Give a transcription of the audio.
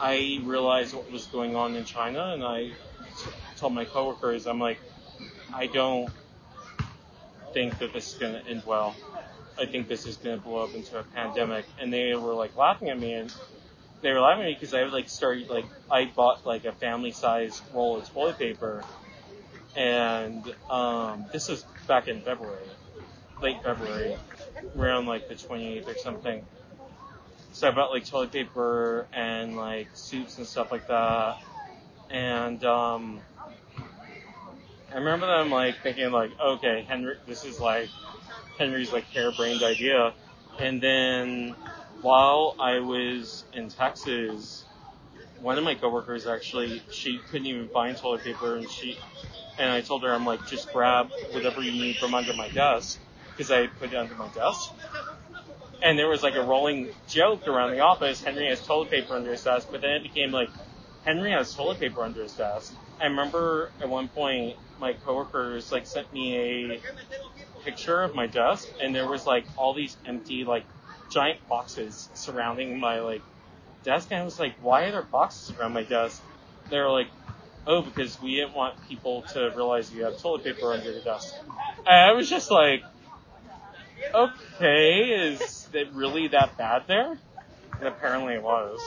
I realized what was going on in China, and I told my coworkers, I'm like, I don't think that this is going to end well. I think this is going to blow up into a pandemic. And they were like laughing at me, and they were laughing at me because I would like started like I bought like a family size roll of toilet paper, and um, this was back in February, late February, around like the 28th or something. So I bought like toilet paper and like soups and stuff like that. And um, I remember them like thinking like, okay, Henry, this is like Henry's like harebrained idea. And then while I was in Texas, one of my coworkers actually, she couldn't even find toilet paper and she, and I told her, I'm like, just grab whatever you need from under my desk because I put it under my desk. And there was like a rolling joke around the office. Henry has toilet paper under his desk, but then it became like Henry has toilet paper under his desk. I remember at one point my coworkers like sent me a picture of my desk, and there was like all these empty like giant boxes surrounding my like desk, and I was like, why are there boxes around my desk? They were like, oh, because we didn't want people to realize you have toilet paper under your desk. And I was just like, okay, is it really that bad there? And apparently it was.